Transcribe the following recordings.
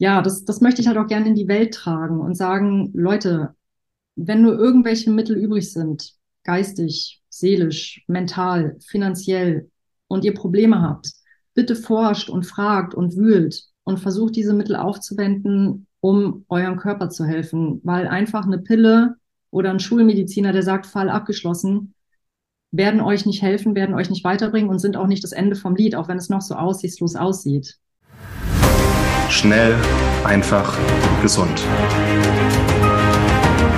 ja, das, das möchte ich halt auch gerne in die Welt tragen und sagen, Leute, wenn nur irgendwelche Mittel übrig sind, geistig, seelisch, mental, finanziell, und ihr Probleme habt, bitte forscht und fragt und wühlt und versucht diese Mittel aufzuwenden, um eurem Körper zu helfen, weil einfach eine Pille oder ein Schulmediziner, der sagt, Fall abgeschlossen, werden euch nicht helfen, werden euch nicht weiterbringen und sind auch nicht das Ende vom Lied, auch wenn es noch so aussichtslos aussieht. Schnell, einfach, gesund.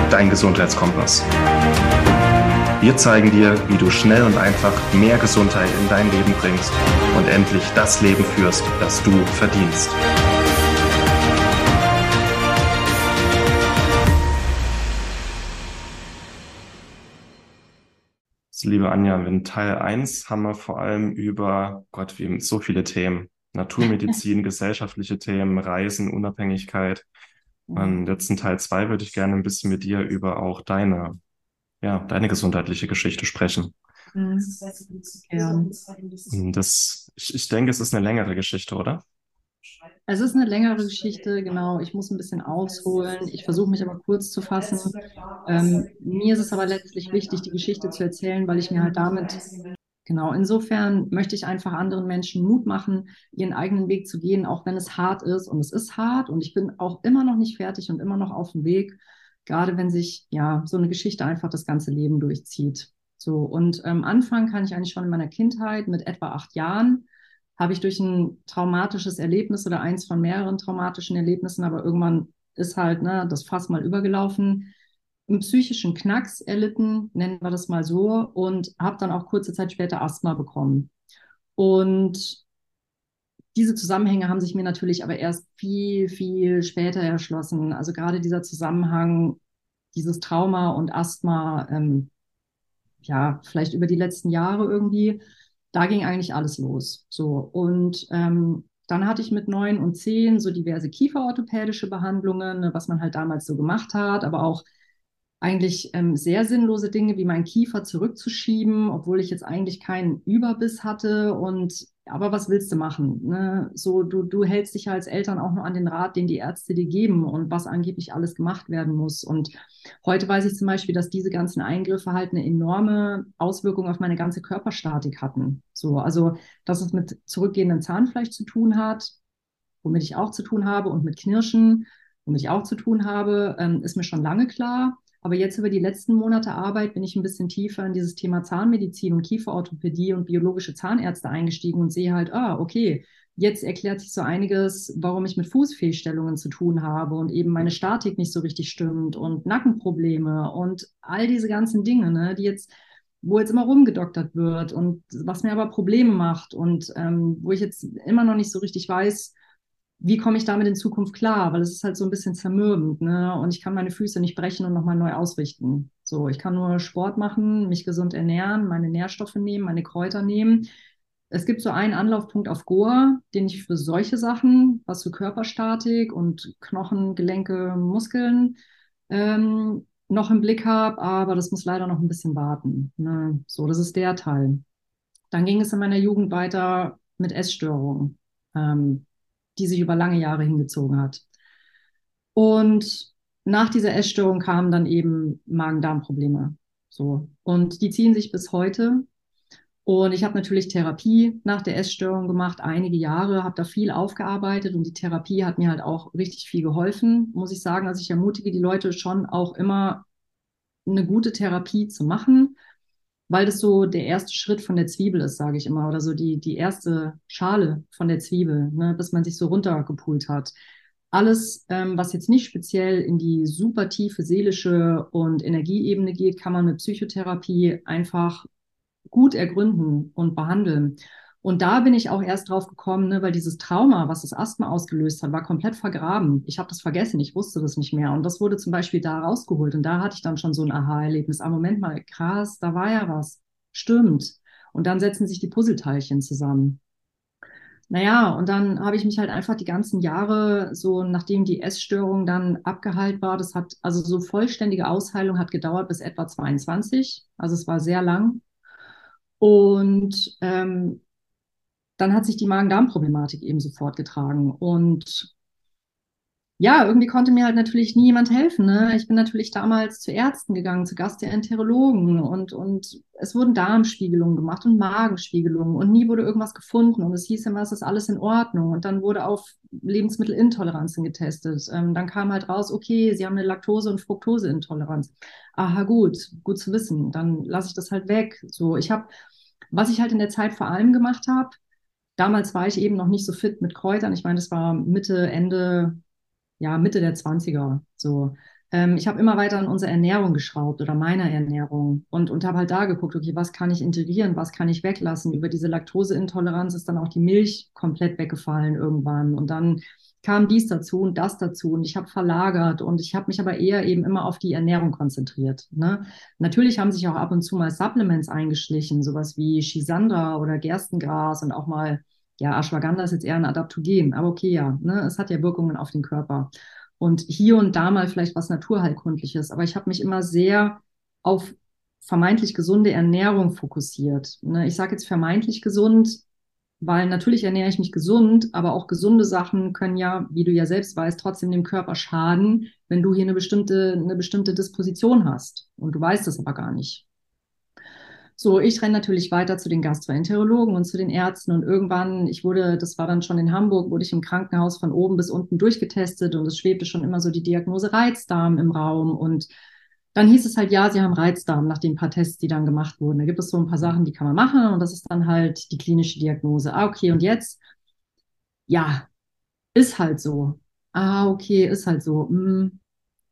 Dein Gesundheitskompass. Wir zeigen dir, wie du schnell und einfach mehr Gesundheit in dein Leben bringst und endlich das Leben führst, das du verdienst. Liebe Anja, in Teil 1 haben wir vor allem über, Gott, wie so viele Themen. Naturmedizin, gesellschaftliche Themen, Reisen, Unabhängigkeit. Und jetzt in Teil 2 würde ich gerne ein bisschen mit dir über auch deine, ja, deine gesundheitliche Geschichte sprechen. Mhm. Ja. Das, ich, ich denke, es ist eine längere Geschichte, oder? Es ist eine längere Geschichte, genau. Ich muss ein bisschen ausholen. Ich versuche mich aber kurz zu fassen. Ähm, mir ist es aber letztlich wichtig, die Geschichte zu erzählen, weil ich mir halt damit, genau, insofern möchte ich einfach anderen Menschen Mut machen, ihren eigenen Weg zu gehen, auch wenn es hart ist. Und es ist hart und ich bin auch immer noch nicht fertig und immer noch auf dem Weg, gerade wenn sich ja so eine Geschichte einfach das ganze Leben durchzieht. So, und ähm, anfangen kann ich eigentlich schon in meiner Kindheit mit etwa acht Jahren habe ich durch ein traumatisches Erlebnis oder eins von mehreren traumatischen Erlebnissen, aber irgendwann ist halt ne, das Fass mal übergelaufen, einen psychischen Knacks erlitten, nennen wir das mal so, und habe dann auch kurze Zeit später Asthma bekommen. Und diese Zusammenhänge haben sich mir natürlich aber erst viel, viel später erschlossen. Also gerade dieser Zusammenhang, dieses Trauma und Asthma, ähm, ja, vielleicht über die letzten Jahre irgendwie da ging eigentlich alles los. So und ähm, dann hatte ich mit neun und zehn so diverse kieferorthopädische Behandlungen, ne, was man halt damals so gemacht hat, aber auch eigentlich ähm, sehr sinnlose Dinge wie meinen Kiefer zurückzuschieben, obwohl ich jetzt eigentlich keinen Überbiss hatte und aber was willst du machen? Ne? So, du, du hältst dich ja als Eltern auch nur an den Rat, den die Ärzte dir geben und was angeblich alles gemacht werden muss. Und heute weiß ich zum Beispiel, dass diese ganzen Eingriffe halt eine enorme Auswirkung auf meine ganze Körperstatik hatten. So, also, dass es mit zurückgehendem Zahnfleisch zu tun hat, womit ich auch zu tun habe und mit Knirschen, womit ich auch zu tun habe, ähm, ist mir schon lange klar. Aber jetzt über die letzten Monate Arbeit bin ich ein bisschen tiefer in dieses Thema Zahnmedizin und Kieferorthopädie und biologische Zahnärzte eingestiegen und sehe halt, ah, okay, jetzt erklärt sich so einiges, warum ich mit Fußfehlstellungen zu tun habe und eben meine Statik nicht so richtig stimmt und Nackenprobleme und all diese ganzen Dinge, ne, die jetzt wo jetzt immer rumgedoktert wird und was mir aber Probleme macht und ähm, wo ich jetzt immer noch nicht so richtig weiß, wie komme ich damit in Zukunft klar? Weil es ist halt so ein bisschen zermürbend, ne? Und ich kann meine Füße nicht brechen und nochmal neu ausrichten. So, ich kann nur Sport machen, mich gesund ernähren, meine Nährstoffe nehmen, meine Kräuter nehmen. Es gibt so einen Anlaufpunkt auf Goa, den ich für solche Sachen, was für Körperstatik und Knochen, Gelenke, Muskeln ähm, noch im Blick habe, aber das muss leider noch ein bisschen warten. Ne? So, das ist der Teil. Dann ging es in meiner Jugend weiter mit Essstörungen. Ähm, die sich über lange Jahre hingezogen hat. Und nach dieser Essstörung kamen dann eben Magen-Darm-Probleme. So. Und die ziehen sich bis heute. Und ich habe natürlich Therapie nach der Essstörung gemacht, einige Jahre, habe da viel aufgearbeitet und die Therapie hat mir halt auch richtig viel geholfen, muss ich sagen. Also ich ermutige die Leute schon auch immer, eine gute Therapie zu machen weil das so der erste Schritt von der Zwiebel ist, sage ich immer, oder so die, die erste Schale von der Zwiebel, ne, bis man sich so runtergepult hat. Alles, ähm, was jetzt nicht speziell in die super tiefe seelische und Energieebene geht, kann man mit Psychotherapie einfach gut ergründen und behandeln. Und da bin ich auch erst drauf gekommen, ne, weil dieses Trauma, was das Asthma ausgelöst hat, war komplett vergraben. Ich habe das vergessen, ich wusste das nicht mehr. Und das wurde zum Beispiel da rausgeholt. Und da hatte ich dann schon so ein Aha-Erlebnis. Ah, Moment mal, krass, da war ja was. Stimmt. Und dann setzen sich die Puzzleteilchen zusammen. Naja, und dann habe ich mich halt einfach die ganzen Jahre, so nachdem die Essstörung dann abgeheilt war, das hat, also so vollständige Ausheilung hat gedauert bis etwa 22. Also es war sehr lang. Und ähm, dann hat sich die Magen-Darm-Problematik eben sofort getragen. Und ja, irgendwie konnte mir halt natürlich nie jemand helfen. Ne? Ich bin natürlich damals zu Ärzten gegangen, zu Gastroenterologen und, und es wurden Darmspiegelungen gemacht und Magenspiegelungen und nie wurde irgendwas gefunden und es hieß immer, es ist alles in Ordnung und dann wurde auf Lebensmittelintoleranzen getestet. Ähm, dann kam halt raus, okay, Sie haben eine Laktose- und Fructoseintoleranz. Aha, gut, gut zu wissen. Dann lasse ich das halt weg. So, ich habe, was ich halt in der Zeit vor allem gemacht habe, damals war ich eben noch nicht so fit mit Kräutern. Ich meine, das war Mitte, Ende ja, Mitte der 20er. So. Ähm, ich habe immer weiter an unsere Ernährung geschraubt oder meiner Ernährung und, und habe halt da geguckt, okay, was kann ich integrieren, was kann ich weglassen. Über diese Laktoseintoleranz ist dann auch die Milch komplett weggefallen irgendwann. Und dann kam dies dazu und das dazu und ich habe verlagert und ich habe mich aber eher eben immer auf die Ernährung konzentriert. Ne? Natürlich haben sich auch ab und zu mal Supplements eingeschlichen, sowas wie Schisandra oder Gerstengras und auch mal ja, Ashwagandha ist jetzt eher ein Adaptogen, aber okay, ja, ne, es hat ja Wirkungen auf den Körper. Und hier und da mal vielleicht was Naturheilkundliches, aber ich habe mich immer sehr auf vermeintlich gesunde Ernährung fokussiert. Ne? Ich sage jetzt vermeintlich gesund, weil natürlich ernähre ich mich gesund, aber auch gesunde Sachen können ja, wie du ja selbst weißt, trotzdem dem Körper schaden, wenn du hier eine bestimmte, eine bestimmte Disposition hast. Und du weißt es aber gar nicht. So, ich renne natürlich weiter zu den Gastroenterologen und zu den Ärzten und irgendwann, ich wurde, das war dann schon in Hamburg, wurde ich im Krankenhaus von oben bis unten durchgetestet und es schwebte schon immer so die Diagnose Reizdarm im Raum und dann hieß es halt, ja, sie haben Reizdarm nach den paar Tests, die dann gemacht wurden. Da gibt es so ein paar Sachen, die kann man machen und das ist dann halt die klinische Diagnose. Ah, okay, und jetzt? Ja, ist halt so. Ah, okay, ist halt so. Hm,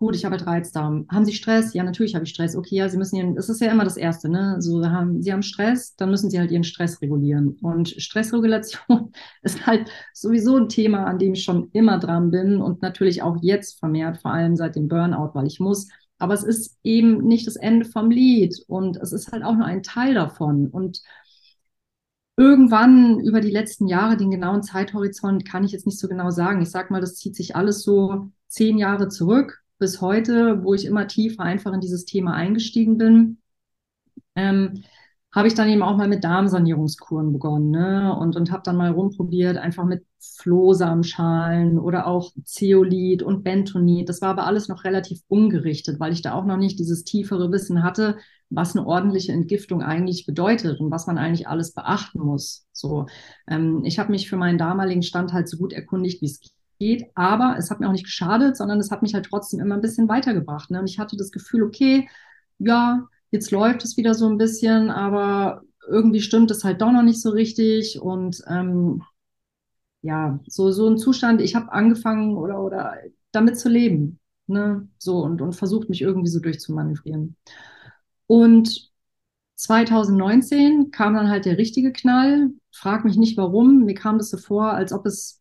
Gut, ich habe halt Reizdarm. Haben Sie Stress? Ja, natürlich habe ich Stress. Okay, ja, Sie müssen Ihren, das ist ja immer das Erste, ne? So, haben, Sie haben Stress, dann müssen Sie halt Ihren Stress regulieren. Und Stressregulation ist halt sowieso ein Thema, an dem ich schon immer dran bin und natürlich auch jetzt vermehrt, vor allem seit dem Burnout, weil ich muss. Aber es ist eben nicht das Ende vom Lied und es ist halt auch nur ein Teil davon. Und irgendwann über die letzten Jahre, den genauen Zeithorizont kann ich jetzt nicht so genau sagen. Ich sag mal, das zieht sich alles so zehn Jahre zurück bis heute, wo ich immer tiefer einfach in dieses Thema eingestiegen bin, ähm, habe ich dann eben auch mal mit Darmsanierungskuren begonnen ne? und, und habe dann mal rumprobiert, einfach mit Flohsamenschalen oder auch Zeolit und Bentonit. Das war aber alles noch relativ ungerichtet, weil ich da auch noch nicht dieses tiefere Wissen hatte, was eine ordentliche Entgiftung eigentlich bedeutet und was man eigentlich alles beachten muss. So, ähm, ich habe mich für meinen damaligen Stand halt so gut erkundigt, wie es geht. Aber es hat mir auch nicht geschadet, sondern es hat mich halt trotzdem immer ein bisschen weitergebracht. Ne? Und ich hatte das Gefühl, okay, ja, jetzt läuft es wieder so ein bisschen, aber irgendwie stimmt es halt doch noch nicht so richtig. Und ähm, ja, so, so ein Zustand, ich habe angefangen oder, oder damit zu leben. Ne? So und, und versucht mich irgendwie so durchzumanövrieren. Und 2019 kam dann halt der richtige Knall. Frag mich nicht warum. Mir kam das so vor, als ob es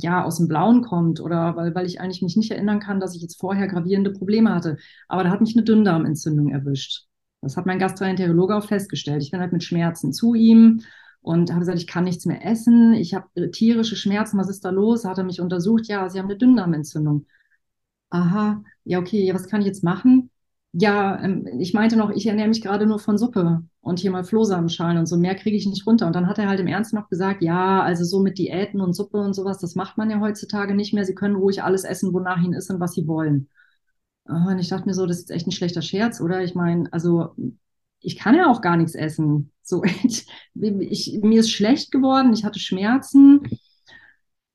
ja, aus dem Blauen kommt oder weil, weil ich eigentlich mich nicht erinnern kann, dass ich jetzt vorher gravierende Probleme hatte. Aber da hat mich eine Dünndarmentzündung erwischt. Das hat mein Gastroenterologe auch festgestellt. Ich bin halt mit Schmerzen zu ihm und habe gesagt, ich kann nichts mehr essen. Ich habe tierische Schmerzen. Was ist da los? Hat er mich untersucht? Ja, Sie haben eine Dünndarmentzündung. Aha, ja, okay, ja, was kann ich jetzt machen? Ja, ähm, ich meinte noch, ich ernähre mich gerade nur von Suppe und hier mal Flohsamenschalen und so, mehr kriege ich nicht runter. Und dann hat er halt im Ernst noch gesagt, ja, also so mit Diäten und Suppe und sowas, das macht man ja heutzutage nicht mehr. Sie können ruhig alles essen, wonach ihnen ist und was sie wollen. Und ich dachte mir so, das ist echt ein schlechter Scherz, oder? Ich meine, also ich kann ja auch gar nichts essen. So, ich, ich, mir ist schlecht geworden, ich hatte Schmerzen.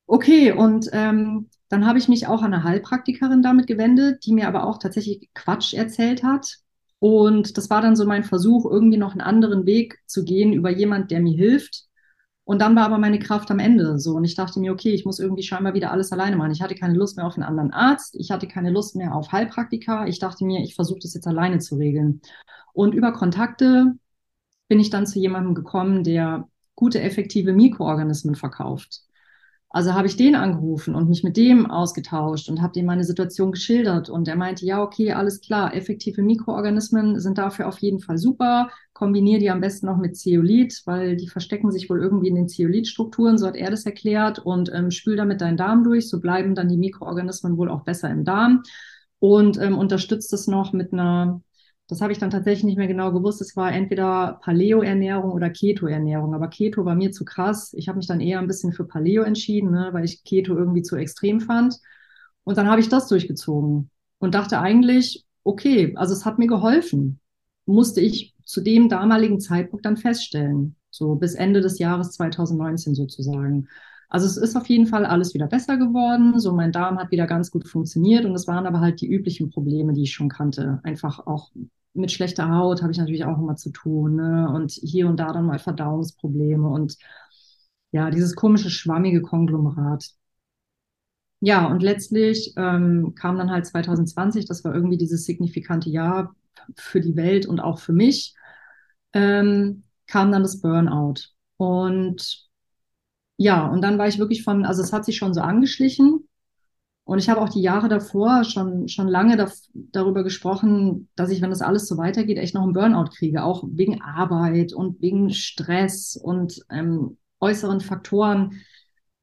Okay, und ähm, dann habe ich mich auch an eine Heilpraktikerin damit gewendet, die mir aber auch tatsächlich Quatsch erzählt hat. Und das war dann so mein Versuch, irgendwie noch einen anderen Weg zu gehen über jemand, der mir hilft. Und dann war aber meine Kraft am Ende so. Und ich dachte mir, okay, ich muss irgendwie scheinbar wieder alles alleine machen. Ich hatte keine Lust mehr auf einen anderen Arzt. Ich hatte keine Lust mehr auf Heilpraktika. Ich dachte mir, ich versuche das jetzt alleine zu regeln. Und über Kontakte bin ich dann zu jemandem gekommen, der gute, effektive Mikroorganismen verkauft. Also habe ich den angerufen und mich mit dem ausgetauscht und habe dem meine Situation geschildert. Und er meinte, ja, okay, alles klar, effektive Mikroorganismen sind dafür auf jeden Fall super. Kombiniere die am besten noch mit Zeolit, weil die verstecken sich wohl irgendwie in den Zeolitstrukturen, so hat er das erklärt. Und ähm, spül damit deinen Darm durch, so bleiben dann die Mikroorganismen wohl auch besser im Darm. Und ähm, unterstützt es noch mit einer das habe ich dann tatsächlich nicht mehr genau gewusst. Es war entweder Paleo-Ernährung oder Keto-Ernährung. Aber Keto war mir zu krass. Ich habe mich dann eher ein bisschen für Paleo entschieden, ne, weil ich Keto irgendwie zu extrem fand. Und dann habe ich das durchgezogen und dachte eigentlich, okay, also es hat mir geholfen. Musste ich zu dem damaligen Zeitpunkt dann feststellen. So bis Ende des Jahres 2019 sozusagen. Also es ist auf jeden Fall alles wieder besser geworden. So mein Darm hat wieder ganz gut funktioniert und es waren aber halt die üblichen Probleme, die ich schon kannte. Einfach auch mit schlechter Haut habe ich natürlich auch immer zu tun. Ne? Und hier und da dann mal Verdauungsprobleme und ja, dieses komische, schwammige Konglomerat. Ja, und letztlich ähm, kam dann halt 2020, das war irgendwie dieses signifikante Jahr für die Welt und auch für mich, ähm, kam dann das Burnout. Und ja, und dann war ich wirklich von, also es hat sich schon so angeschlichen. Und ich habe auch die Jahre davor schon, schon lange da, darüber gesprochen, dass ich, wenn das alles so weitergeht, echt noch einen Burnout kriege, auch wegen Arbeit und wegen Stress und ähm, äußeren Faktoren.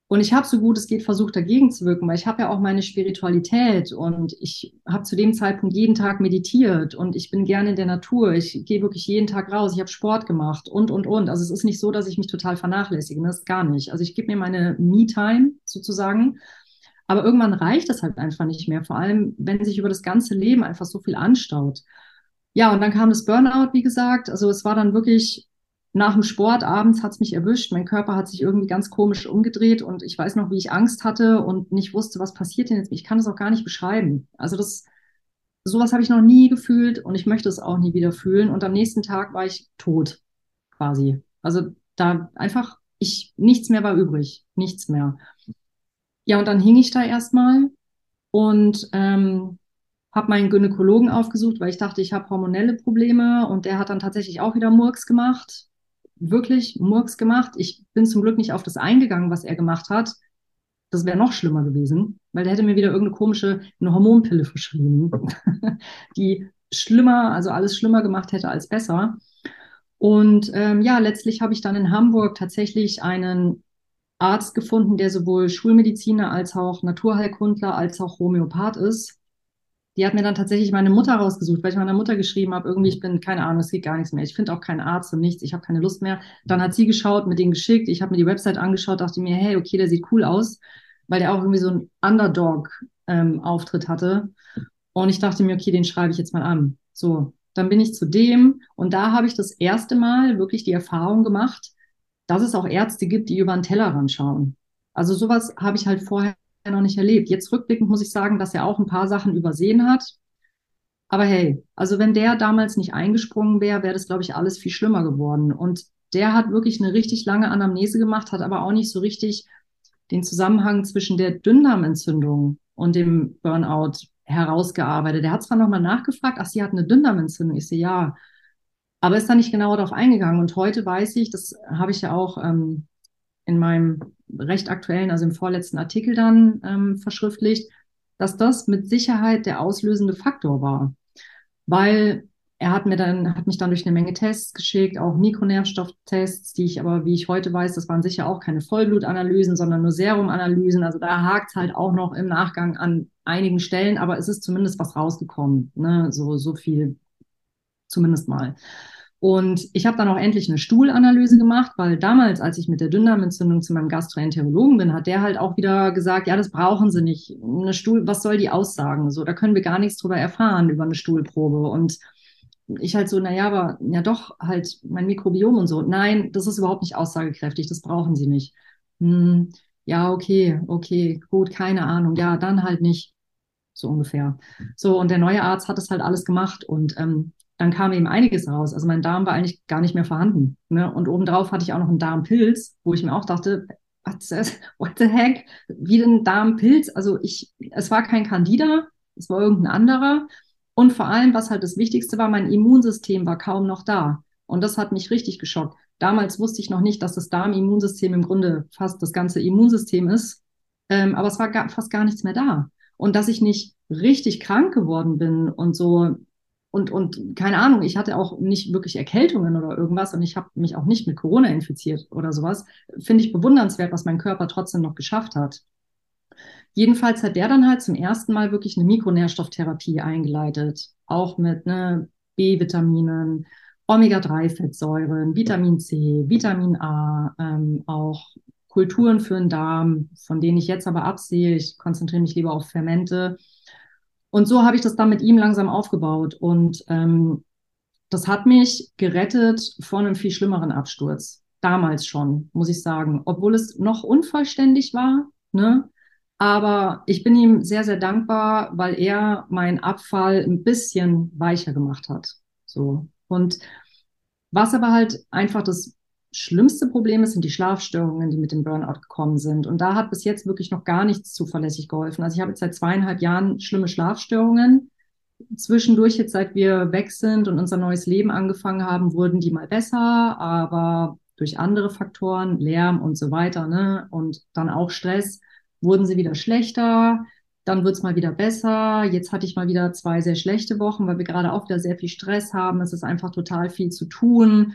Und ich habe so gut es geht versucht, dagegen zu wirken, weil ich habe ja auch meine Spiritualität und ich habe zu dem Zeitpunkt jeden Tag meditiert und ich bin gerne in der Natur. Ich gehe wirklich jeden Tag raus. Ich habe Sport gemacht und, und, und. Also es ist nicht so, dass ich mich total vernachlässige. Das ist gar nicht. Also ich gebe mir meine Me-Time sozusagen. Aber irgendwann reicht das halt einfach nicht mehr. Vor allem, wenn sich über das ganze Leben einfach so viel anstaut. Ja, und dann kam das Burnout, wie gesagt. Also es war dann wirklich nach dem Sport abends hat es mich erwischt. Mein Körper hat sich irgendwie ganz komisch umgedreht und ich weiß noch, wie ich Angst hatte und nicht wusste, was passiert denn jetzt. Ich kann das auch gar nicht beschreiben. Also das, sowas habe ich noch nie gefühlt und ich möchte es auch nie wieder fühlen. Und am nächsten Tag war ich tot, quasi. Also da einfach, ich, nichts mehr war übrig. Nichts mehr. Ja, und dann hing ich da erstmal und ähm, habe meinen Gynäkologen aufgesucht, weil ich dachte, ich habe hormonelle Probleme und der hat dann tatsächlich auch wieder Murks gemacht wirklich Murks gemacht. Ich bin zum Glück nicht auf das eingegangen, was er gemacht hat. Das wäre noch schlimmer gewesen, weil der hätte mir wieder irgendeine komische eine Hormonpille verschrieben, die schlimmer, also alles schlimmer gemacht hätte als besser. Und ähm, ja, letztlich habe ich dann in Hamburg tatsächlich einen Arzt gefunden, der sowohl Schulmediziner als auch Naturheilkundler als auch Homöopath ist die hat mir dann tatsächlich meine Mutter rausgesucht, weil ich meiner Mutter geschrieben habe, irgendwie, ich bin, keine Ahnung, es geht gar nichts mehr. Ich finde auch keinen Arzt und nichts, ich habe keine Lust mehr. Dann hat sie geschaut, mit denen geschickt, ich habe mir die Website angeschaut, dachte mir, hey, okay, der sieht cool aus, weil der auch irgendwie so einen Underdog-Auftritt ähm, hatte. Und ich dachte mir, okay, den schreibe ich jetzt mal an. So, dann bin ich zu dem und da habe ich das erste Mal wirklich die Erfahrung gemacht, dass es auch Ärzte gibt, die über den Tellerrand schauen. Also sowas habe ich halt vorher noch nicht erlebt. Jetzt rückblickend muss ich sagen, dass er auch ein paar Sachen übersehen hat. Aber hey, also wenn der damals nicht eingesprungen wäre, wäre das, glaube ich, alles viel schlimmer geworden. Und der hat wirklich eine richtig lange Anamnese gemacht, hat aber auch nicht so richtig den Zusammenhang zwischen der Dünndarmentzündung und dem Burnout herausgearbeitet. Der hat zwar nochmal nachgefragt, ach, sie hat eine Dünndarmentzündung. Ich sehe, ja. Aber ist da nicht genauer darauf eingegangen. Und heute weiß ich, das habe ich ja auch ähm, in meinem recht aktuellen, also im vorletzten Artikel dann ähm, verschriftlicht, dass das mit Sicherheit der auslösende Faktor war. Weil er hat mir dann, hat mich dann durch eine Menge Tests geschickt, auch Mikronährstofftests, die ich aber, wie ich heute weiß, das waren sicher auch keine Vollblutanalysen, sondern nur Serumanalysen. Also da hakt halt auch noch im Nachgang an einigen Stellen, aber es ist zumindest was rausgekommen. Ne? So, so viel zumindest mal. Und ich habe dann auch endlich eine Stuhlanalyse gemacht, weil damals, als ich mit der Dünndarmentzündung zu meinem Gastroenterologen bin, hat der halt auch wieder gesagt, ja, das brauchen Sie nicht. Eine Stuhl, was soll die aussagen? So, da können wir gar nichts drüber erfahren über eine Stuhlprobe. Und ich halt so, naja, aber ja doch, halt mein Mikrobiom und so. Nein, das ist überhaupt nicht aussagekräftig, das brauchen Sie nicht. Hm, ja, okay, okay, gut, keine Ahnung. Ja, dann halt nicht. So ungefähr. So, und der neue Arzt hat das halt alles gemacht und ähm, dann kam eben einiges raus. Also mein Darm war eigentlich gar nicht mehr vorhanden. Ne? Und obendrauf hatte ich auch noch einen Darmpilz, wo ich mir auch dachte, what the heck? Wie ein Darmpilz? Also ich, es war kein Candida, es war irgendein anderer. Und vor allem, was halt das Wichtigste war, mein Immunsystem war kaum noch da. Und das hat mich richtig geschockt. Damals wusste ich noch nicht, dass das Darmimmunsystem im Grunde fast das ganze Immunsystem ist. Ähm, aber es war gar, fast gar nichts mehr da. Und dass ich nicht richtig krank geworden bin und so und, und keine Ahnung, ich hatte auch nicht wirklich Erkältungen oder irgendwas und ich habe mich auch nicht mit Corona infiziert oder sowas. Finde ich bewundernswert, was mein Körper trotzdem noch geschafft hat. Jedenfalls hat der dann halt zum ersten Mal wirklich eine Mikronährstofftherapie eingeleitet, auch mit ne, B-Vitaminen, Omega-3-Fettsäuren, Vitamin C, Vitamin A, ähm, auch Kulturen für den Darm, von denen ich jetzt aber absehe. Ich konzentriere mich lieber auf Fermente. Und so habe ich das dann mit ihm langsam aufgebaut. Und ähm, das hat mich gerettet vor einem viel schlimmeren Absturz. Damals schon, muss ich sagen. Obwohl es noch unvollständig war. Ne? Aber ich bin ihm sehr, sehr dankbar, weil er meinen Abfall ein bisschen weicher gemacht hat. So. Und was aber halt einfach das schlimmste Problem sind die Schlafstörungen, die mit dem Burnout gekommen sind. Und da hat bis jetzt wirklich noch gar nichts zuverlässig geholfen. Also ich habe jetzt seit zweieinhalb Jahren schlimme Schlafstörungen. Zwischendurch, jetzt seit wir weg sind und unser neues Leben angefangen haben, wurden die mal besser, aber durch andere Faktoren, Lärm und so weiter, ne, und dann auch Stress, wurden sie wieder schlechter. Dann wird es mal wieder besser. Jetzt hatte ich mal wieder zwei sehr schlechte Wochen, weil wir gerade auch wieder sehr viel Stress haben. Es ist einfach total viel zu tun.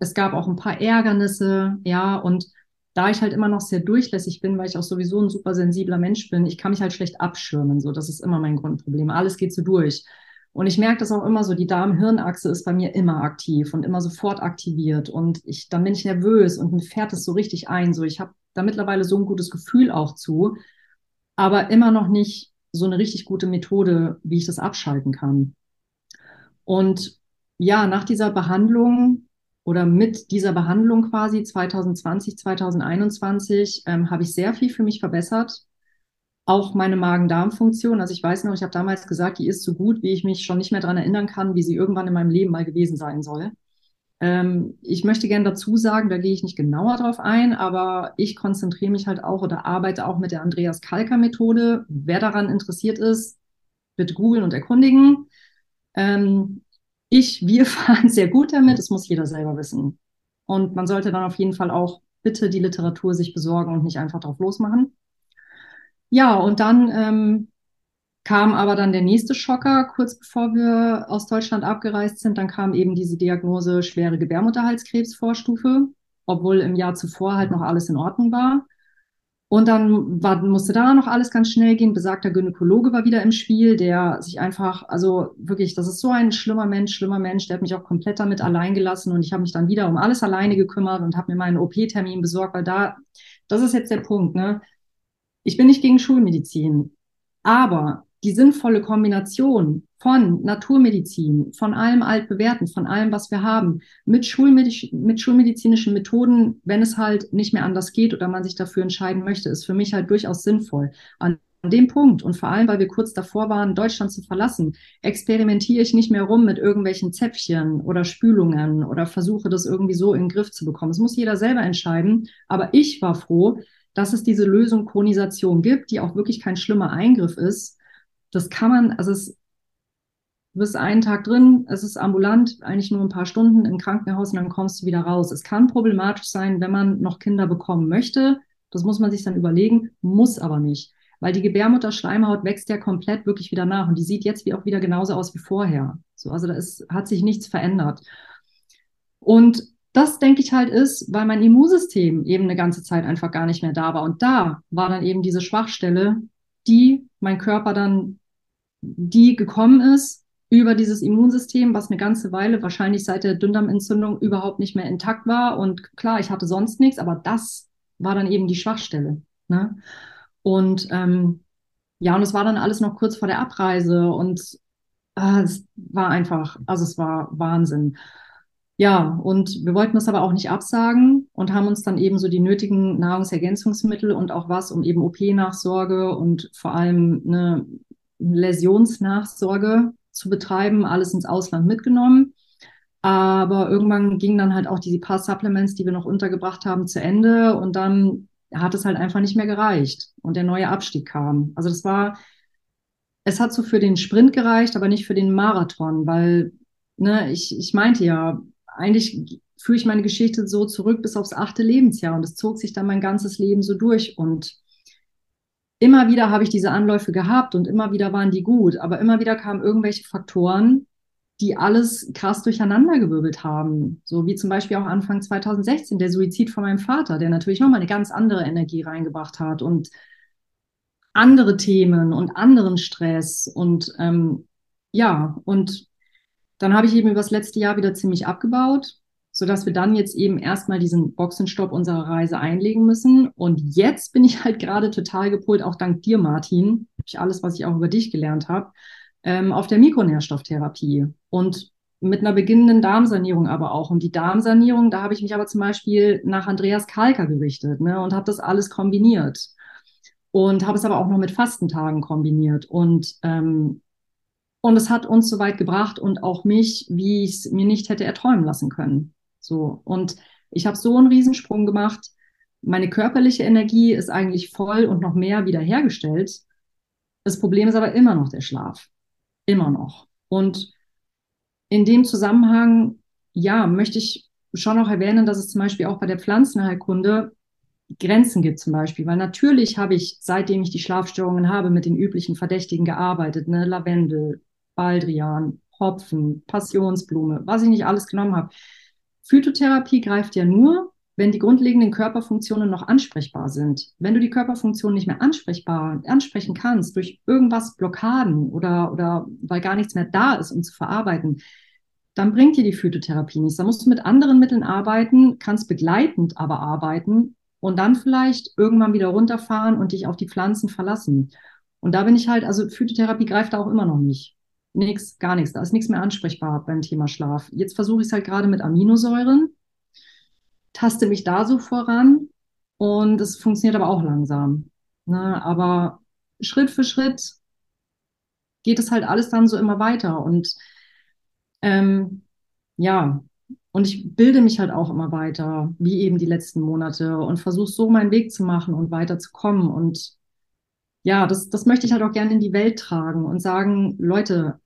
Es gab auch ein paar Ärgernisse, ja, und da ich halt immer noch sehr durchlässig bin, weil ich auch sowieso ein super sensibler Mensch bin, ich kann mich halt schlecht abschirmen. So, das ist immer mein Grundproblem. Alles geht so durch. Und ich merke das auch immer so, die Darm-Hirn-Achse ist bei mir immer aktiv und immer sofort aktiviert. Und ich, dann bin ich nervös und mir fährt es so richtig ein. So, ich habe da mittlerweile so ein gutes Gefühl auch zu, aber immer noch nicht so eine richtig gute Methode, wie ich das abschalten kann. Und ja, nach dieser Behandlung oder mit dieser Behandlung quasi 2020, 2021 ähm, habe ich sehr viel für mich verbessert. Auch meine Magen-Darm-Funktion. Also ich weiß noch, ich habe damals gesagt, die ist so gut, wie ich mich schon nicht mehr daran erinnern kann, wie sie irgendwann in meinem Leben mal gewesen sein soll. Ähm, ich möchte gerne dazu sagen, da gehe ich nicht genauer drauf ein, aber ich konzentriere mich halt auch oder arbeite auch mit der Andreas Kalker Methode. Wer daran interessiert ist, bitte googeln und erkundigen. Ähm, ich, wir fahren sehr gut damit, das muss jeder selber wissen. Und man sollte dann auf jeden Fall auch bitte die Literatur sich besorgen und nicht einfach drauf losmachen. Ja, und dann ähm, kam aber dann der nächste Schocker, kurz bevor wir aus Deutschland abgereist sind. Dann kam eben diese Diagnose schwere Gebärmutterhalskrebsvorstufe, obwohl im Jahr zuvor halt noch alles in Ordnung war. Und dann war, musste da noch alles ganz schnell gehen. Besagter Gynäkologe war wieder im Spiel, der sich einfach, also wirklich, das ist so ein schlimmer Mensch, schlimmer Mensch, der hat mich auch komplett damit allein gelassen und ich habe mich dann wieder um alles alleine gekümmert und habe mir meinen OP-Termin besorgt, weil da, das ist jetzt der Punkt, ne? Ich bin nicht gegen Schulmedizin, aber die sinnvolle Kombination von Naturmedizin, von allem altbewährten, von allem, was wir haben, mit, Schulmediz mit schulmedizinischen Methoden, wenn es halt nicht mehr anders geht oder man sich dafür entscheiden möchte, ist für mich halt durchaus sinnvoll. An an dem Punkt und vor allem, weil wir kurz davor waren, Deutschland zu verlassen, experimentiere ich nicht mehr rum mit irgendwelchen Zäpfchen oder Spülungen oder versuche das irgendwie so in den Griff zu bekommen. Es muss jeder selber entscheiden. Aber ich war froh, dass es diese Lösung Chronisation gibt, die auch wirklich kein schlimmer Eingriff ist, das kann man, also es, du bist einen Tag drin, es ist ambulant, eigentlich nur ein paar Stunden im Krankenhaus und dann kommst du wieder raus. Es kann problematisch sein, wenn man noch Kinder bekommen möchte. Das muss man sich dann überlegen, muss aber nicht. Weil die Gebärmutterschleimhaut wächst ja komplett wirklich wieder nach und die sieht jetzt wie auch wieder genauso aus wie vorher. So, also da ist, hat sich nichts verändert. Und das denke ich halt ist, weil mein Immunsystem eben eine ganze Zeit einfach gar nicht mehr da war. Und da war dann eben diese Schwachstelle, die mein Körper dann die gekommen ist über dieses Immunsystem, was eine ganze Weile wahrscheinlich seit der Dünndarmentzündung überhaupt nicht mehr intakt war. Und klar, ich hatte sonst nichts, aber das war dann eben die Schwachstelle. Ne? Und ähm, ja, und es war dann alles noch kurz vor der Abreise und äh, es war einfach, also es war Wahnsinn. Ja, und wir wollten das aber auch nicht absagen und haben uns dann eben so die nötigen Nahrungsergänzungsmittel und auch was, um eben OP-Nachsorge und vor allem eine Läsionsnachsorge zu betreiben, alles ins Ausland mitgenommen. Aber irgendwann gingen dann halt auch diese paar Supplements, die wir noch untergebracht haben, zu Ende und dann hat es halt einfach nicht mehr gereicht und der neue Abstieg kam. Also das war, es hat so für den Sprint gereicht, aber nicht für den Marathon, weil ne, ich, ich meinte ja, eigentlich führe ich meine Geschichte so zurück bis aufs achte Lebensjahr und es zog sich dann mein ganzes Leben so durch und immer wieder habe ich diese Anläufe gehabt und immer wieder waren die gut, aber immer wieder kamen irgendwelche Faktoren, die alles krass durcheinandergewirbelt haben. So wie zum Beispiel auch Anfang 2016 der Suizid von meinem Vater, der natürlich nochmal eine ganz andere Energie reingebracht hat und andere Themen und anderen Stress und ähm, ja, und dann habe ich eben über das letzte Jahr wieder ziemlich abgebaut, sodass wir dann jetzt eben erstmal diesen Boxenstopp unserer Reise einlegen müssen. Und jetzt bin ich halt gerade total gepolt, auch dank dir, Martin, ich alles, was ich auch über dich gelernt habe, ähm, auf der Mikronährstofftherapie und mit einer beginnenden Darmsanierung aber auch. Und die Darmsanierung, da habe ich mich aber zum Beispiel nach Andreas Kalker gerichtet ne, und habe das alles kombiniert und habe es aber auch noch mit Fastentagen kombiniert und ähm, und es hat uns so weit gebracht und auch mich, wie ich es mir nicht hätte erträumen lassen können. So und ich habe so einen Riesensprung gemacht. Meine körperliche Energie ist eigentlich voll und noch mehr wiederhergestellt. Das Problem ist aber immer noch der Schlaf. Immer noch. Und in dem Zusammenhang, ja, möchte ich schon noch erwähnen, dass es zum Beispiel auch bei der Pflanzenheilkunde Grenzen gibt zum Beispiel, weil natürlich habe ich, seitdem ich die Schlafstörungen habe, mit den üblichen Verdächtigen gearbeitet, ne, Lavendel, Baldrian, Hopfen, Passionsblume, was ich nicht alles genommen habe. Phytotherapie greift ja nur, wenn die grundlegenden Körperfunktionen noch ansprechbar sind. Wenn du die Körperfunktionen nicht mehr ansprechbar, ansprechen kannst durch irgendwas Blockaden oder, oder weil gar nichts mehr da ist, um zu verarbeiten, dann bringt dir die Phytotherapie nichts. Da musst du mit anderen Mitteln arbeiten, kannst begleitend aber arbeiten und dann vielleicht irgendwann wieder runterfahren und dich auf die Pflanzen verlassen. Und da bin ich halt, also Phytotherapie greift da auch immer noch nicht. Nix, gar nichts. Da ist nichts mehr ansprechbar beim Thema Schlaf. Jetzt versuche ich es halt gerade mit Aminosäuren, taste mich da so voran und es funktioniert aber auch langsam. Ne? Aber Schritt für Schritt geht es halt alles dann so immer weiter. Und ähm, ja, und ich bilde mich halt auch immer weiter, wie eben die letzten Monate und versuche so meinen Weg zu machen und weiterzukommen. Und ja, das, das möchte ich halt auch gerne in die Welt tragen und sagen, Leute,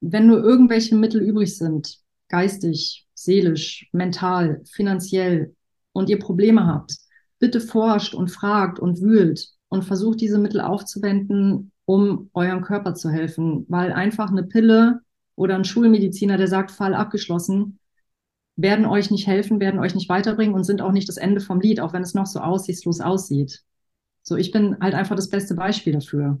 wenn nur irgendwelche Mittel übrig sind, geistig, seelisch, mental, finanziell und ihr Probleme habt, bitte forscht und fragt und wühlt und versucht diese Mittel aufzuwenden, um eurem Körper zu helfen, weil einfach eine Pille oder ein Schulmediziner, der sagt, Fall abgeschlossen, werden euch nicht helfen, werden euch nicht weiterbringen und sind auch nicht das Ende vom Lied, auch wenn es noch so aussichtslos aussieht. So, ich bin halt einfach das beste Beispiel dafür.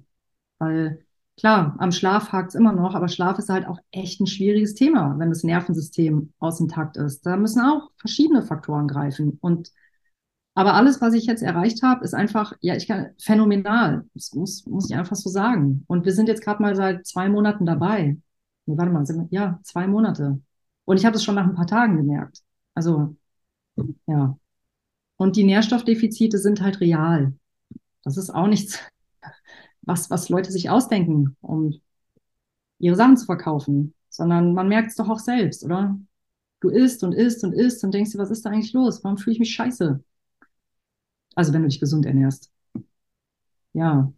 Weil klar, am Schlaf hakt es immer noch, aber Schlaf ist halt auch echt ein schwieriges Thema, wenn das Nervensystem aus dem Takt ist. Da müssen auch verschiedene Faktoren greifen. Und aber alles, was ich jetzt erreicht habe, ist einfach, ja, ich kann phänomenal. Das muss, muss ich einfach so sagen. Und wir sind jetzt gerade mal seit zwei Monaten dabei. Nee, warte mal, ja, zwei Monate. Und ich habe das schon nach ein paar Tagen gemerkt. Also, ja. Und die Nährstoffdefizite sind halt real. Das ist auch nichts, was, was Leute sich ausdenken, um ihre Sachen zu verkaufen, sondern man merkt es doch auch selbst, oder? Du isst und isst und isst und denkst dir, was ist da eigentlich los? Warum fühle ich mich scheiße? Also, wenn du dich gesund ernährst. Ja.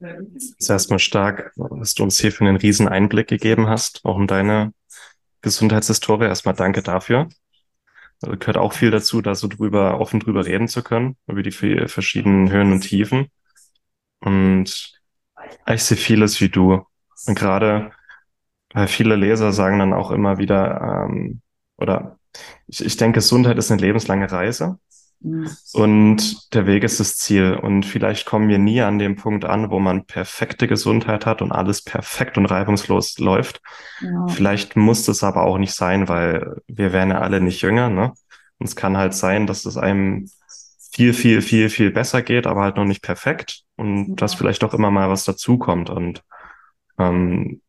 Das ist erstmal stark, dass du uns hier für einen riesen Einblick gegeben hast, auch in deine Gesundheitshistorie. Erstmal danke dafür. Da gehört auch viel dazu, da so drüber, offen drüber reden zu können, über die verschiedenen Höhen und Tiefen. Und ich sehe vieles wie du. Und gerade, weil viele Leser sagen dann auch immer wieder, ähm, oder ich, ich denke, Gesundheit ist eine lebenslange Reise. Und der Weg ist das Ziel. Und vielleicht kommen wir nie an dem Punkt an, wo man perfekte Gesundheit hat und alles perfekt und reibungslos läuft. Ja. Vielleicht muss das aber auch nicht sein, weil wir werden ja alle nicht jünger. Ne? Und es kann halt sein, dass es einem viel, viel, viel, viel besser geht, aber halt noch nicht perfekt. Und ja. dass vielleicht auch immer mal was dazukommt. Und ähm,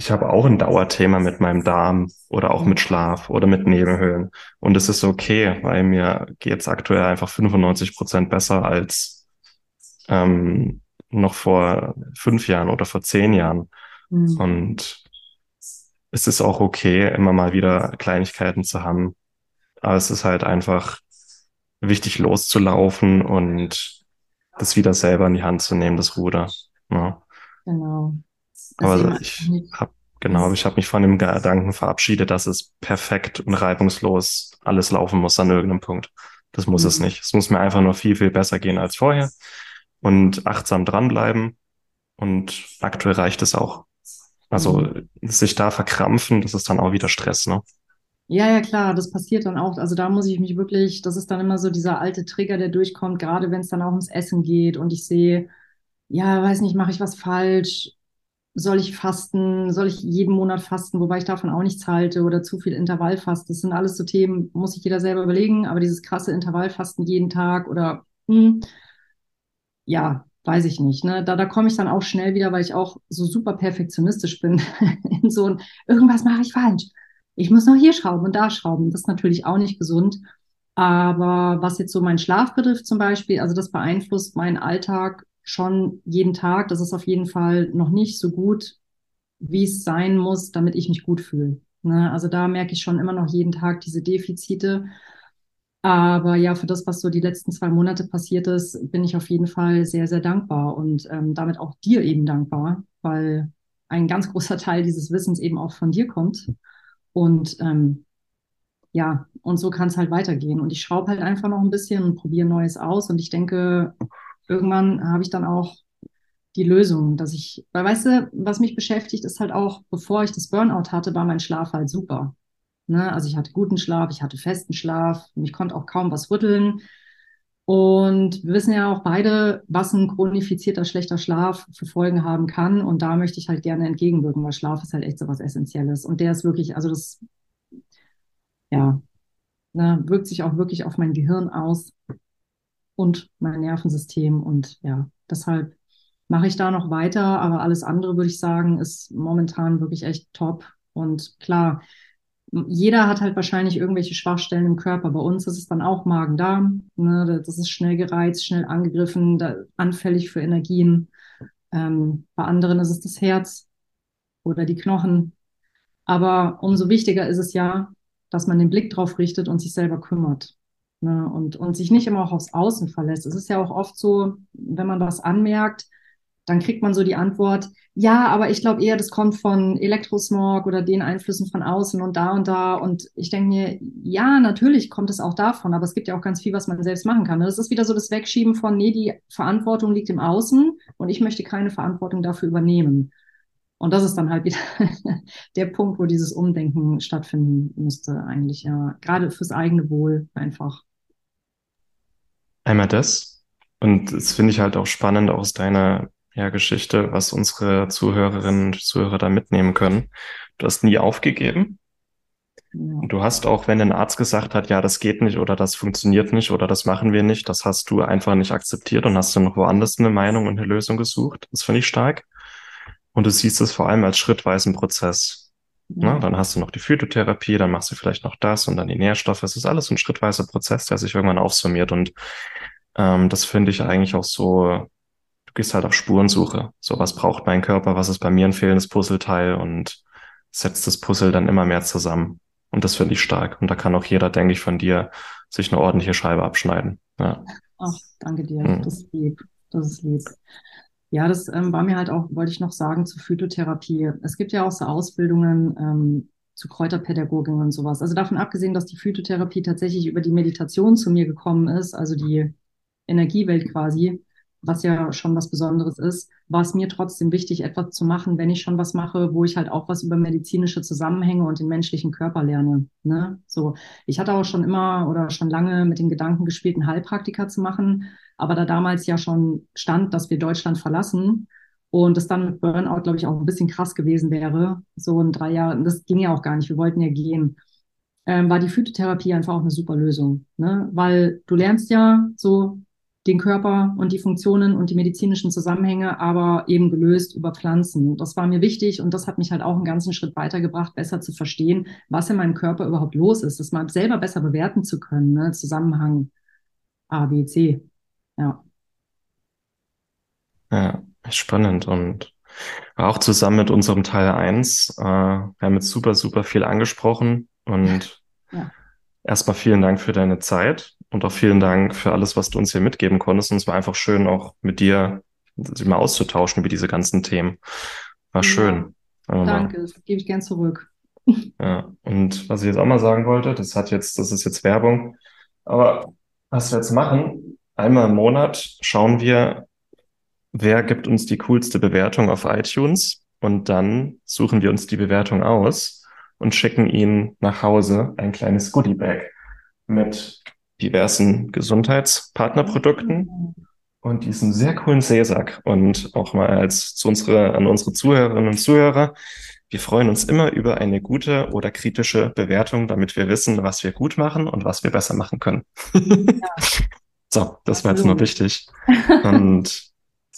ich habe auch ein Dauerthema mit meinem Darm oder auch mit Schlaf oder mit Nebenhöhlen. Und es ist okay, weil mir geht es aktuell einfach 95 Prozent besser als ähm, noch vor fünf Jahren oder vor zehn Jahren. Mhm. Und es ist auch okay, immer mal wieder Kleinigkeiten zu haben. Aber es ist halt einfach wichtig loszulaufen und das wieder selber in die Hand zu nehmen, das Ruder. Ja. Genau. Aber ich habe genau, ich habe mich von dem Gedanken verabschiedet, dass es perfekt und reibungslos alles laufen muss an irgendeinem Punkt. Das muss mhm. es nicht. Es muss mir einfach nur viel, viel besser gehen als vorher und achtsam dranbleiben. Und aktuell reicht es auch. Also mhm. sich da verkrampfen, das ist dann auch wieder Stress, ne? Ja, ja, klar, das passiert dann auch. Also da muss ich mich wirklich, das ist dann immer so dieser alte Trigger, der durchkommt, gerade wenn es dann auch ums Essen geht und ich sehe, ja, weiß nicht, mache ich was falsch? Soll ich fasten, soll ich jeden Monat fasten, wobei ich davon auch nichts halte oder zu viel Intervallfasten. Das sind alles so Themen, muss sich jeder selber überlegen, aber dieses krasse Intervallfasten jeden Tag oder hm, ja, weiß ich nicht. Ne? Da, da komme ich dann auch schnell wieder, weil ich auch so super perfektionistisch bin in so ein, irgendwas mache ich falsch. Ich muss noch hier schrauben und da schrauben. Das ist natürlich auch nicht gesund. Aber was jetzt so meinen Schlaf betrifft zum Beispiel, also das beeinflusst meinen Alltag schon jeden Tag. Das ist auf jeden Fall noch nicht so gut, wie es sein muss, damit ich mich gut fühle. Ne? Also da merke ich schon immer noch jeden Tag diese Defizite. Aber ja, für das, was so die letzten zwei Monate passiert ist, bin ich auf jeden Fall sehr, sehr dankbar und ähm, damit auch dir eben dankbar, weil ein ganz großer Teil dieses Wissens eben auch von dir kommt. Und ähm, ja, und so kann es halt weitergehen. Und ich schraube halt einfach noch ein bisschen und probiere Neues aus. Und ich denke, irgendwann habe ich dann auch die Lösung, dass ich, weil weißt du, was mich beschäftigt, ist halt auch, bevor ich das Burnout hatte, war mein Schlaf halt super. Ne? Also ich hatte guten Schlaf, ich hatte festen Schlaf, ich konnte auch kaum was rütteln. Und wir wissen ja auch beide, was ein chronifizierter schlechter Schlaf für Folgen haben kann. Und da möchte ich halt gerne entgegenwirken, weil Schlaf ist halt echt so was Essentielles. Und der ist wirklich, also das, ja, ne, wirkt sich auch wirklich auf mein Gehirn aus und mein Nervensystem. Und ja, deshalb mache ich da noch weiter. Aber alles andere, würde ich sagen, ist momentan wirklich echt top. Und klar, jeder hat halt wahrscheinlich irgendwelche Schwachstellen im Körper. Bei uns ist es dann auch Magen-Darm. Ne? Das ist schnell gereizt, schnell angegriffen, da, anfällig für Energien. Ähm, bei anderen ist es das Herz oder die Knochen. Aber umso wichtiger ist es ja, dass man den Blick drauf richtet und sich selber kümmert. Ne? Und, und sich nicht immer auch aufs Außen verlässt. Es ist ja auch oft so, wenn man was anmerkt, dann kriegt man so die Antwort, ja, aber ich glaube eher, das kommt von Elektrosmog oder den Einflüssen von außen und da und da. Und ich denke mir, ja, natürlich kommt es auch davon, aber es gibt ja auch ganz viel, was man selbst machen kann. Das ist wieder so das Wegschieben von, nee, die Verantwortung liegt im Außen und ich möchte keine Verantwortung dafür übernehmen. Und das ist dann halt wieder der Punkt, wo dieses Umdenken stattfinden müsste, eigentlich, ja. Gerade fürs eigene Wohl einfach. Einmal das. Und das finde ich halt auch spannend aus deiner ja, Geschichte, was unsere Zuhörerinnen und Zuhörer da mitnehmen können. Du hast nie aufgegeben. Ja. Du hast auch, wenn ein Arzt gesagt hat, ja, das geht nicht oder das funktioniert nicht oder das machen wir nicht, das hast du einfach nicht akzeptiert und hast du noch woanders eine Meinung und eine Lösung gesucht. Das finde ich stark. Und du siehst es vor allem als schrittweisen Prozess. Ne? Dann hast du noch die Phytotherapie, dann machst du vielleicht noch das und dann die Nährstoffe. Es ist alles ein schrittweiser Prozess, der sich irgendwann aufsummiert. Und ähm, das finde ich eigentlich auch so du gehst halt auf Spurensuche. So, was braucht mein Körper? Was ist bei mir ein fehlendes Puzzleteil? Und setzt das Puzzle dann immer mehr zusammen. Und das finde ich stark. Und da kann auch jeder, denke ich, von dir sich eine ordentliche Scheibe abschneiden. Ja. Ach, danke dir. Mhm. Das ist lieb. Das ist lieb. Ja, das ähm, war mir halt auch, wollte ich noch sagen, zur Phytotherapie. Es gibt ja auch so Ausbildungen ähm, zu Kräuterpädagogin und sowas. Also davon abgesehen, dass die Phytotherapie tatsächlich über die Meditation zu mir gekommen ist, also die Energiewelt quasi, was ja schon was Besonderes ist, war es mir trotzdem wichtig, etwas zu machen, wenn ich schon was mache, wo ich halt auch was über medizinische Zusammenhänge und den menschlichen Körper lerne. Ne? So, ich hatte auch schon immer oder schon lange mit den Gedanken gespielt, einen Heilpraktiker zu machen, aber da damals ja schon stand, dass wir Deutschland verlassen und das dann mit Burnout, glaube ich, auch ein bisschen krass gewesen wäre, so in drei Jahren, das ging ja auch gar nicht, wir wollten ja gehen. Ähm, war die Phytotherapie einfach auch eine super Lösung, ne? weil du lernst ja so den Körper und die Funktionen und die medizinischen Zusammenhänge, aber eben gelöst über Pflanzen. Das war mir wichtig und das hat mich halt auch einen ganzen Schritt weitergebracht, besser zu verstehen, was in meinem Körper überhaupt los ist, das mal selber besser bewerten zu können, ne? Zusammenhang A, B, C. Ja. Ja, spannend und auch zusammen mit unserem Teil 1. Äh, wir haben jetzt super, super viel angesprochen und ja. erstmal vielen Dank für deine Zeit und auch vielen Dank für alles, was du uns hier mitgeben konntest. Und es war einfach schön, auch mit dir sich mal auszutauschen über diese ganzen Themen. War schön. Ja, danke, das gebe ich gern zurück. Ja, und was ich jetzt auch mal sagen wollte, das hat jetzt, das ist jetzt Werbung, aber was wir jetzt machen, einmal im Monat schauen wir, wer gibt uns die coolste Bewertung auf iTunes und dann suchen wir uns die Bewertung aus und schicken ihnen nach Hause ein kleines Goodie Bag mit diversen Gesundheitspartnerprodukten und diesen sehr coolen Seesack und auch mal als zu unsere, an unsere Zuhörerinnen und Zuhörer. Wir freuen uns immer über eine gute oder kritische Bewertung, damit wir wissen, was wir gut machen und was wir besser machen können. Ja. so, das war jetzt nur wichtig. Und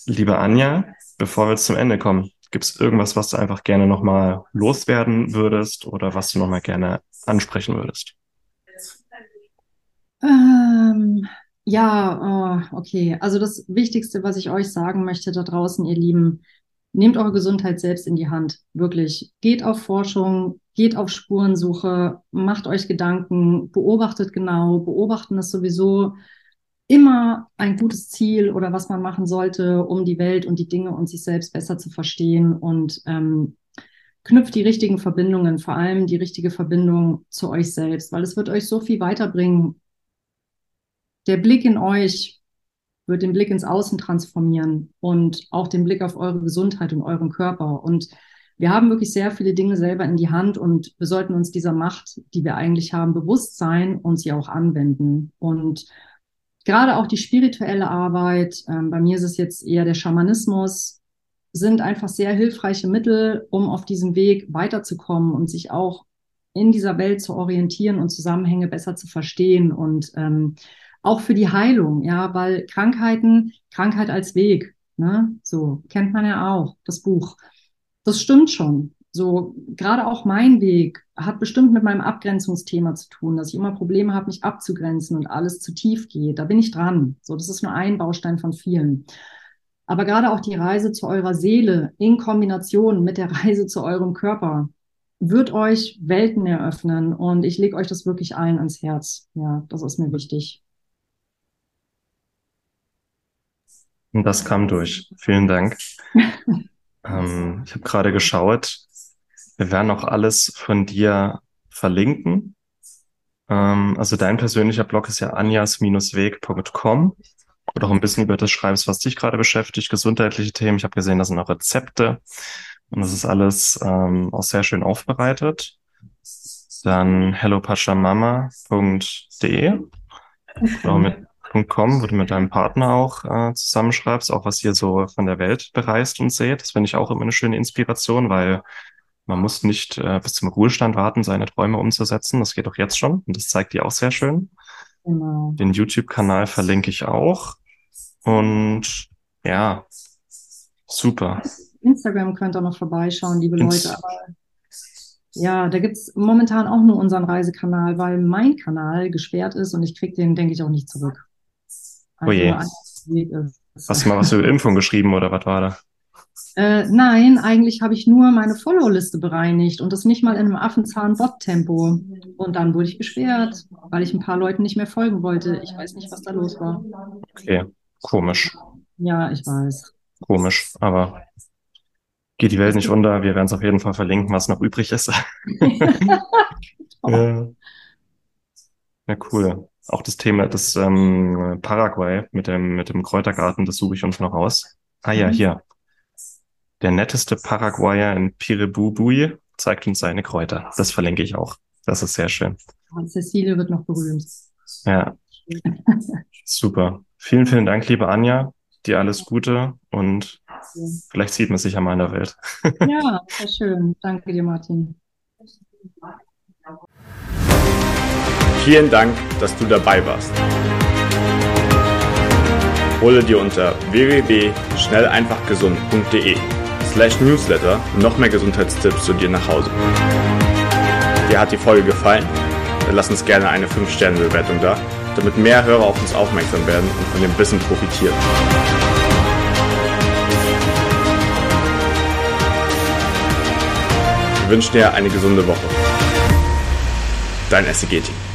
liebe Anja, bevor wir jetzt zum Ende kommen, gibt es irgendwas, was du einfach gerne nochmal loswerden würdest oder was du nochmal gerne ansprechen würdest? Ähm, ja, oh, okay. Also das Wichtigste, was ich euch sagen möchte da draußen, ihr Lieben, nehmt eure Gesundheit selbst in die Hand. Wirklich. Geht auf Forschung, geht auf Spurensuche, macht euch Gedanken, beobachtet genau. Beobachten ist sowieso immer ein gutes Ziel oder was man machen sollte, um die Welt und die Dinge und sich selbst besser zu verstehen und ähm, knüpft die richtigen Verbindungen, vor allem die richtige Verbindung zu euch selbst, weil es wird euch so viel weiterbringen, der Blick in euch wird den Blick ins Außen transformieren und auch den Blick auf eure Gesundheit und euren Körper. Und wir haben wirklich sehr viele Dinge selber in die Hand und wir sollten uns dieser Macht, die wir eigentlich haben, bewusst sein und sie auch anwenden. Und gerade auch die spirituelle Arbeit, ähm, bei mir ist es jetzt eher der Schamanismus, sind einfach sehr hilfreiche Mittel, um auf diesem Weg weiterzukommen und sich auch in dieser Welt zu orientieren und Zusammenhänge besser zu verstehen und ähm, auch für die Heilung, ja, weil Krankheiten, Krankheit als Weg, ne, so kennt man ja auch, das Buch. Das stimmt schon. So, gerade auch mein Weg hat bestimmt mit meinem Abgrenzungsthema zu tun, dass ich immer Probleme habe, mich abzugrenzen und alles zu tief geht. Da bin ich dran. So, das ist nur ein Baustein von vielen. Aber gerade auch die Reise zu eurer Seele in Kombination mit der Reise zu eurem Körper wird euch Welten eröffnen und ich lege euch das wirklich allen ans Herz. Ja, das ist mir wichtig. Und das kam durch. Vielen Dank. ähm, ich habe gerade geschaut. Wir werden auch alles von dir verlinken. Ähm, also dein persönlicher Blog ist ja anjas-weg.com, wo du auch ein bisschen über das schreibst, was dich gerade beschäftigt, gesundheitliche Themen. Ich habe gesehen, das sind auch Rezepte. Und das ist alles ähm, auch sehr schön aufbereitet. Dann hellopashamama.de. Okay. Mit wo du mit deinem Partner auch äh, zusammenschreibst, auch was ihr so von der Welt bereist und seht. Das finde ich auch immer eine schöne Inspiration, weil man muss nicht äh, bis zum Ruhestand warten, seine Träume umzusetzen. Das geht auch jetzt schon und das zeigt dir auch sehr schön. Genau. Den YouTube-Kanal verlinke ich auch. Und ja, super. Instagram könnt ihr noch vorbeischauen, liebe Ins Leute. Aber ja, da gibt's momentan auch nur unseren Reisekanal, weil mein Kanal gesperrt ist und ich krieg den, denke ich, auch nicht zurück. Also oh je. Hast du mal was über Impfung geschrieben oder was war da? Äh, nein, eigentlich habe ich nur meine Follow-Liste bereinigt und das nicht mal in einem Affenzahn-Bot-Tempo. Und dann wurde ich gesperrt, weil ich ein paar Leuten nicht mehr folgen wollte. Ich weiß nicht, was da los war. Okay, komisch. Ja, ich weiß. Komisch, aber geht die Welt nicht unter. Wir werden es auf jeden Fall verlinken, was noch übrig ist. ja. ja, cool. Auch das Thema des ähm, Paraguay mit dem, mit dem Kräutergarten, das suche ich uns noch aus. Ah ja, mhm. hier. Der netteste Paraguayer in Piribubui zeigt uns seine Kräuter. Das verlinke ich auch. Das ist sehr schön. Und Cecile wird noch berühmt. Ja. Super. Vielen, vielen Dank, liebe Anja. Dir alles Gute und vielleicht sieht man sich ja mal in der Welt. ja, sehr schön. Danke dir, Martin. Vielen Dank, dass du dabei warst. Hole dir unter www.schnelleinfachgesund.de slash newsletter noch mehr Gesundheitstipps zu dir nach Hause. Dir hat die Folge gefallen? Dann lass uns gerne eine 5-Sterne-Bewertung da, damit mehr Hörer auf uns aufmerksam werden und von dem Wissen profitieren. Wir wünschen dir eine gesunde Woche. Dein SEG-Team.